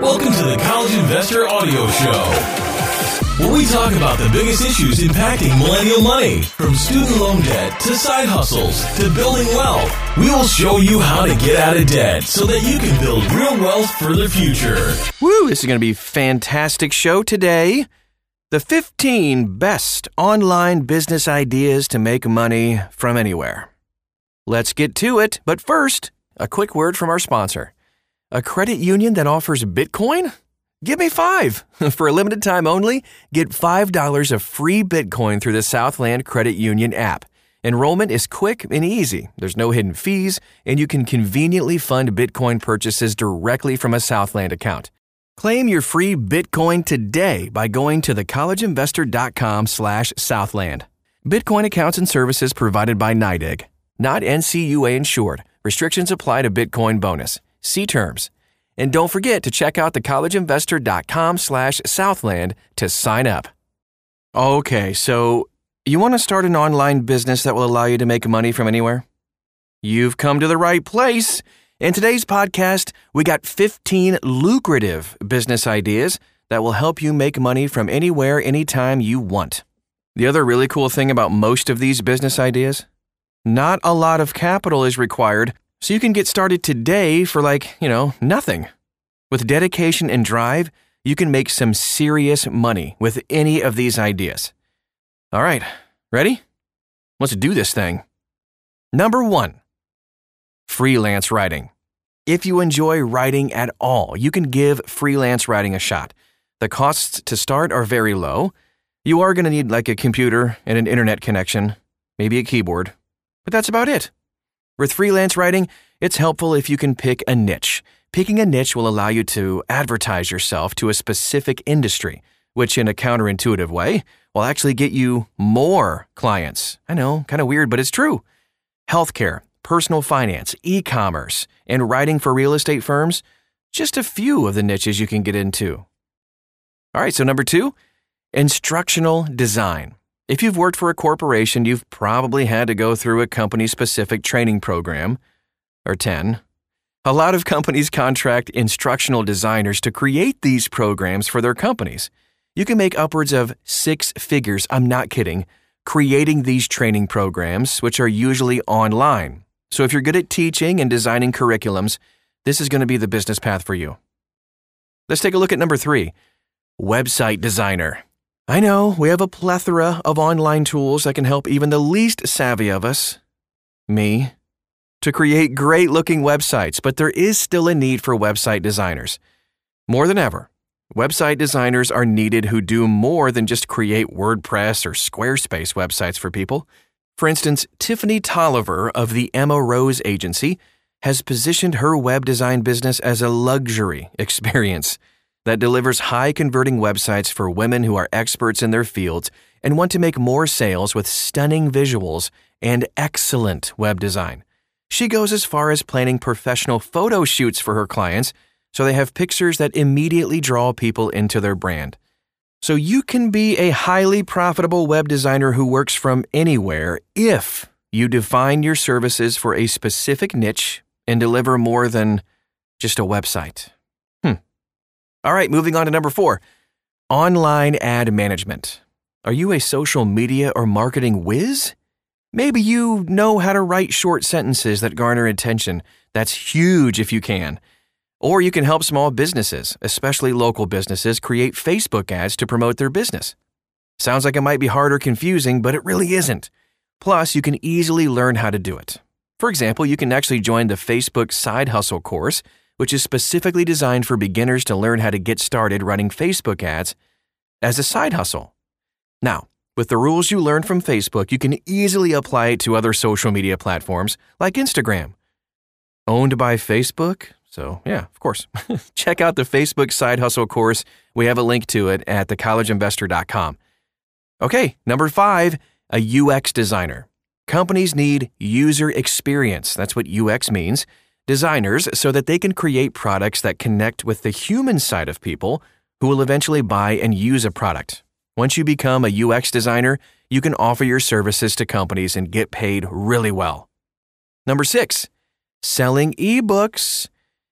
Welcome to the College Investor Audio Show where we talk about the biggest issues impacting millennial money, from student loan debt to side hustles to building wealth. We will show you how to get out of debt so that you can build real wealth for the future. Woo, this is going to be a fantastic show today. The 15 best online business ideas to make money from anywhere. Let's get to it, but first, a quick word from our sponsor. A credit union that offers Bitcoin? Give me five. For a limited time only, get $5 of free Bitcoin through the Southland Credit Union app. Enrollment is quick and easy. There's no hidden fees, and you can conveniently fund Bitcoin purchases directly from a Southland account. Claim your free Bitcoin today by going to thecollegeinvestor.com slash Southland. Bitcoin accounts and services provided by NYDIG. Not NCUA insured. Restrictions apply to Bitcoin bonus. See terms. And don't forget to check out thecollegeinvestor.com slash Southland to sign up. Okay, so you want to start an online business that will allow you to make money from anywhere? You've come to the right place. In today's podcast, we got 15 lucrative business ideas that will help you make money from anywhere, anytime you want. The other really cool thing about most of these business ideas? Not a lot of capital is required so you can get started today for like, you know, nothing. With dedication and drive, you can make some serious money with any of these ideas. All right, ready? Let's do this thing. Number one, freelance writing. If you enjoy writing at all, you can give freelance writing a shot. The costs to start are very low. You are going to need like a computer and an internet connection, maybe a keyboard, but that's about it. With freelance writing, it's helpful if you can pick a niche. Picking a niche will allow you to advertise yourself to a specific industry, which, in a counterintuitive way, will actually get you more clients. I know, kind of weird, but it's true. Healthcare, personal finance, e commerce, and writing for real estate firms just a few of the niches you can get into. All right, so number two, instructional design. If you've worked for a corporation, you've probably had to go through a company specific training program, or 10. A lot of companies contract instructional designers to create these programs for their companies. You can make upwards of six figures, I'm not kidding, creating these training programs, which are usually online. So if you're good at teaching and designing curriculums, this is going to be the business path for you. Let's take a look at number three website designer. I know we have a plethora of online tools that can help even the least savvy of us, me, to create great looking websites, but there is still a need for website designers. More than ever, website designers are needed who do more than just create WordPress or Squarespace websites for people. For instance, Tiffany Tolliver of the Emma Rose Agency has positioned her web design business as a luxury experience that delivers high converting websites for women who are experts in their fields and want to make more sales with stunning visuals and excellent web design. She goes as far as planning professional photo shoots for her clients so they have pictures that immediately draw people into their brand. So you can be a highly profitable web designer who works from anywhere if you define your services for a specific niche and deliver more than just a website. All right, moving on to number four online ad management. Are you a social media or marketing whiz? Maybe you know how to write short sentences that garner attention. That's huge if you can. Or you can help small businesses, especially local businesses, create Facebook ads to promote their business. Sounds like it might be hard or confusing, but it really isn't. Plus, you can easily learn how to do it. For example, you can actually join the Facebook Side Hustle course which is specifically designed for beginners to learn how to get started running Facebook ads as a side hustle. Now, with the rules you learn from Facebook, you can easily apply it to other social media platforms like Instagram. Owned by Facebook? So, yeah, of course. Check out the Facebook Side Hustle course. We have a link to it at thecollegeinvestor.com. Okay, number five, a UX designer. Companies need user experience. That's what UX means designers so that they can create products that connect with the human side of people who will eventually buy and use a product. Once you become a UX designer, you can offer your services to companies and get paid really well. Number six, selling ebooks.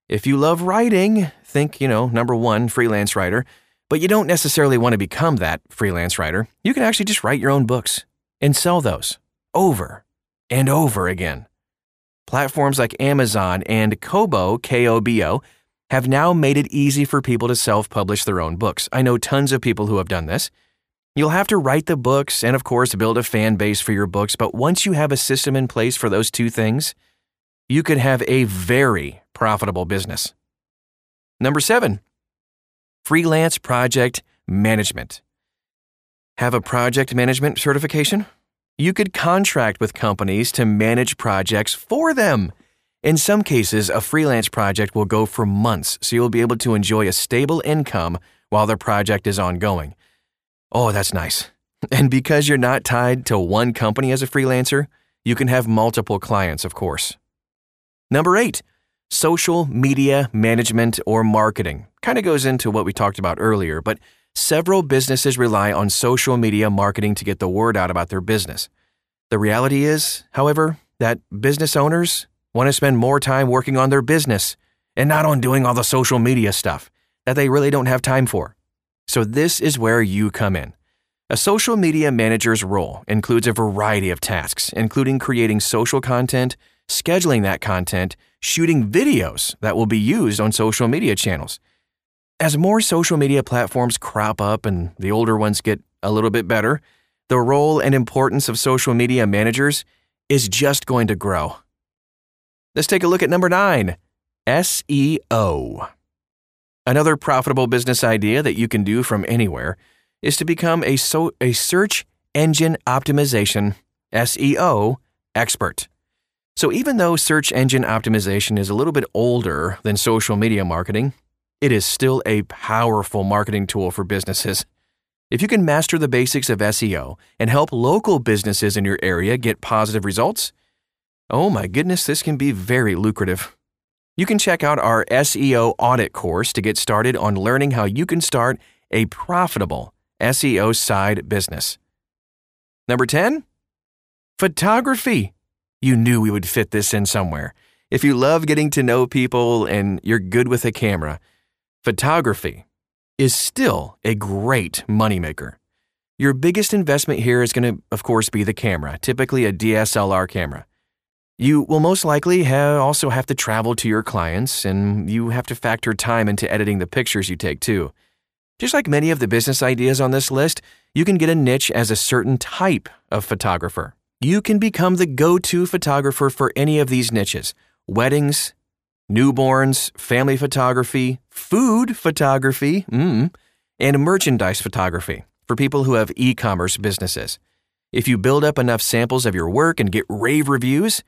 If you love writing, think, you know, number one, freelance writer, but you don't necessarily want to become that freelance writer, you can actually just write your own books and sell those over and over again. Platforms like Amazon and Kobo, K O B O, have now made it easy for people to self publish their own books. I know tons of people who have done this. You'll have to write the books and, of course, build a fan base for your books, but once you have a system in place for those two things, you could have a very profitable business. Number seven, freelance project management. Have a project management certification? You could contract with companies to manage projects for them. In some cases, a freelance project will go for months, so you'll be able to enjoy a stable income while the project is ongoing. Oh, that's nice. And because you're not tied to one company as a freelancer, you can have multiple clients, of course. Number eight, social media management or marketing. Kind of goes into what we talked about earlier, but Several businesses rely on social media marketing to get the word out about their business. The reality is, however, that business owners want to spend more time working on their business and not on doing all the social media stuff that they really don't have time for. So, this is where you come in. A social media manager's role includes a variety of tasks, including creating social content, scheduling that content, shooting videos that will be used on social media channels as more social media platforms crop up and the older ones get a little bit better, the role and importance of social media managers is just going to grow. Let's take a look at number nine SEO. Another profitable business idea that you can do from anywhere is to become a, so, a search engine optimization SEO expert. So, even though search engine optimization is a little bit older than social media marketing, it is still a powerful marketing tool for businesses. If you can master the basics of SEO and help local businesses in your area get positive results, oh my goodness, this can be very lucrative. You can check out our SEO audit course to get started on learning how you can start a profitable SEO side business. Number 10, photography. You knew we would fit this in somewhere. If you love getting to know people and you're good with a camera, Photography is still a great moneymaker. Your biggest investment here is going to, of course, be the camera, typically a DSLR camera. You will most likely also have to travel to your clients, and you have to factor time into editing the pictures you take too. Just like many of the business ideas on this list, you can get a niche as a certain type of photographer. You can become the go to photographer for any of these niches weddings, newborns, family photography, food photography, mm, and merchandise photography for people who have e commerce businesses. If you build up enough samples of your work and get rave reviews,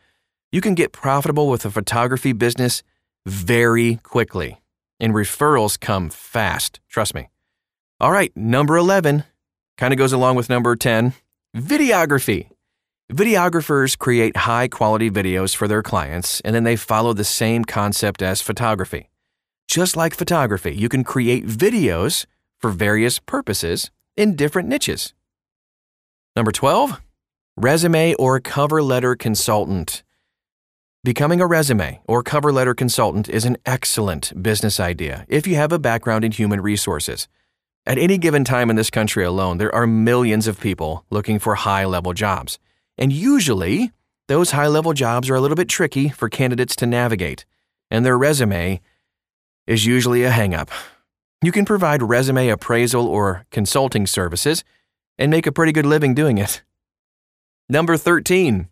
you can get profitable with a photography business very quickly. And referrals come fast, trust me. All right, number 11 kind of goes along with number 10 videography. Videographers create high quality videos for their clients, and then they follow the same concept as photography. Just like photography, you can create videos for various purposes in different niches. Number 12, resume or cover letter consultant. Becoming a resume or cover letter consultant is an excellent business idea if you have a background in human resources. At any given time in this country alone, there are millions of people looking for high level jobs. And usually, those high level jobs are a little bit tricky for candidates to navigate, and their resume is usually a hangup. You can provide resume appraisal or consulting services and make a pretty good living doing it. Number 13,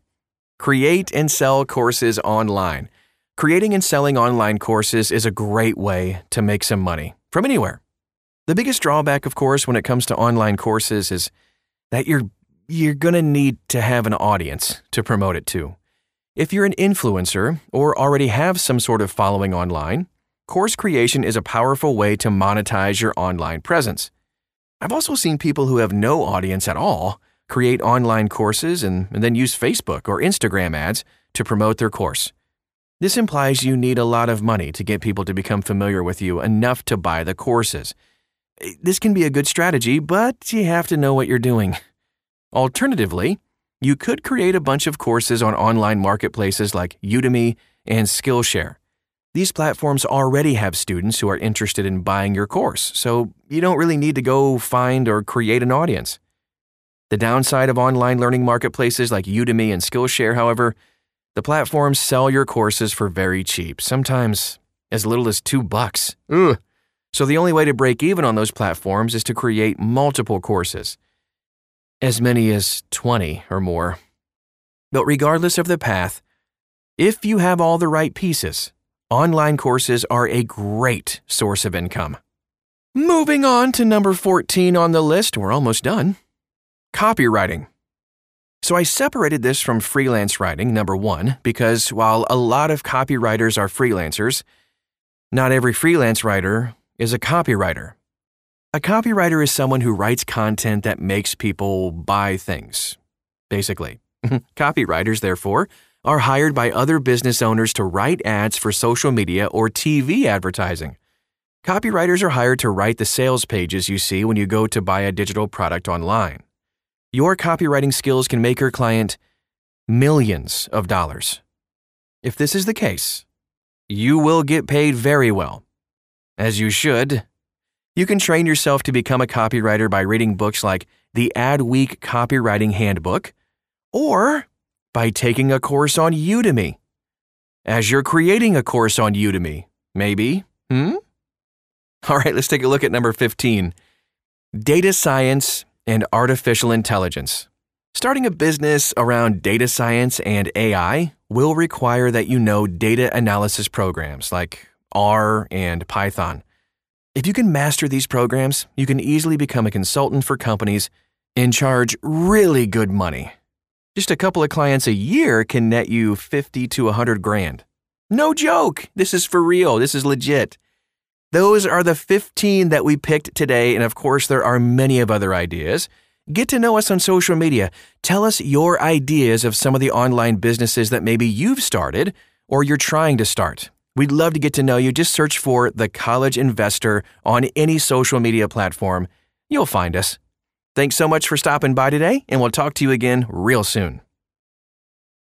create and sell courses online. Creating and selling online courses is a great way to make some money from anywhere. The biggest drawback, of course, when it comes to online courses is that you're you're going to need to have an audience to promote it to. If you're an influencer or already have some sort of following online, course creation is a powerful way to monetize your online presence. I've also seen people who have no audience at all create online courses and, and then use Facebook or Instagram ads to promote their course. This implies you need a lot of money to get people to become familiar with you enough to buy the courses. Eh, this can be a good strategy, but you have to know what you're doing. Alternatively, you could create a bunch of courses on online marketplaces like Udemy and Skillshare. These platforms already have students who are interested in buying your course, so you don't really need to go find or create an audience. The downside of online learning marketplaces like Udemy and Skillshare, however, the platforms sell your courses for very cheap, sometimes as little as two bucks. Ugh. So the only way to break even on those platforms is to create multiple courses, as many as 20 or more. But regardless of the path, if you have all the right pieces, online courses are a great source of income. Moving on to number 14 on the list, we're almost done. Copywriting. So I separated this from freelance writing, number one, because while a lot of copywriters are freelancers, not every freelance writer is a copywriter. A copywriter is someone who writes content that makes people buy things, basically. Copywriters, therefore, are hired by other business owners to write ads for social media or TV advertising. Copywriters are hired to write the sales pages you see when you go to buy a digital product online. Your copywriting skills can make your client millions of dollars. If this is the case, you will get paid very well. As you should. You can train yourself to become a copywriter by reading books like The Adweek Copywriting Handbook or by taking a course on Udemy. As you're creating a course on Udemy, maybe, hmm? All right, let's take a look at number 15 Data Science and Artificial Intelligence. Starting a business around data science and AI will require that you know data analysis programs like R and Python. If you can master these programs, you can easily become a consultant for companies and charge really good money. Just a couple of clients a year can net you 50 to 100 grand. No joke. This is for real. This is legit. Those are the 15 that we picked today, and of course, there are many of other ideas. Get to know us on social media. Tell us your ideas of some of the online businesses that maybe you've started or you're trying to start. We'd love to get to know you. Just search for The College Investor on any social media platform. You'll find us. Thanks so much for stopping by today, and we'll talk to you again real soon.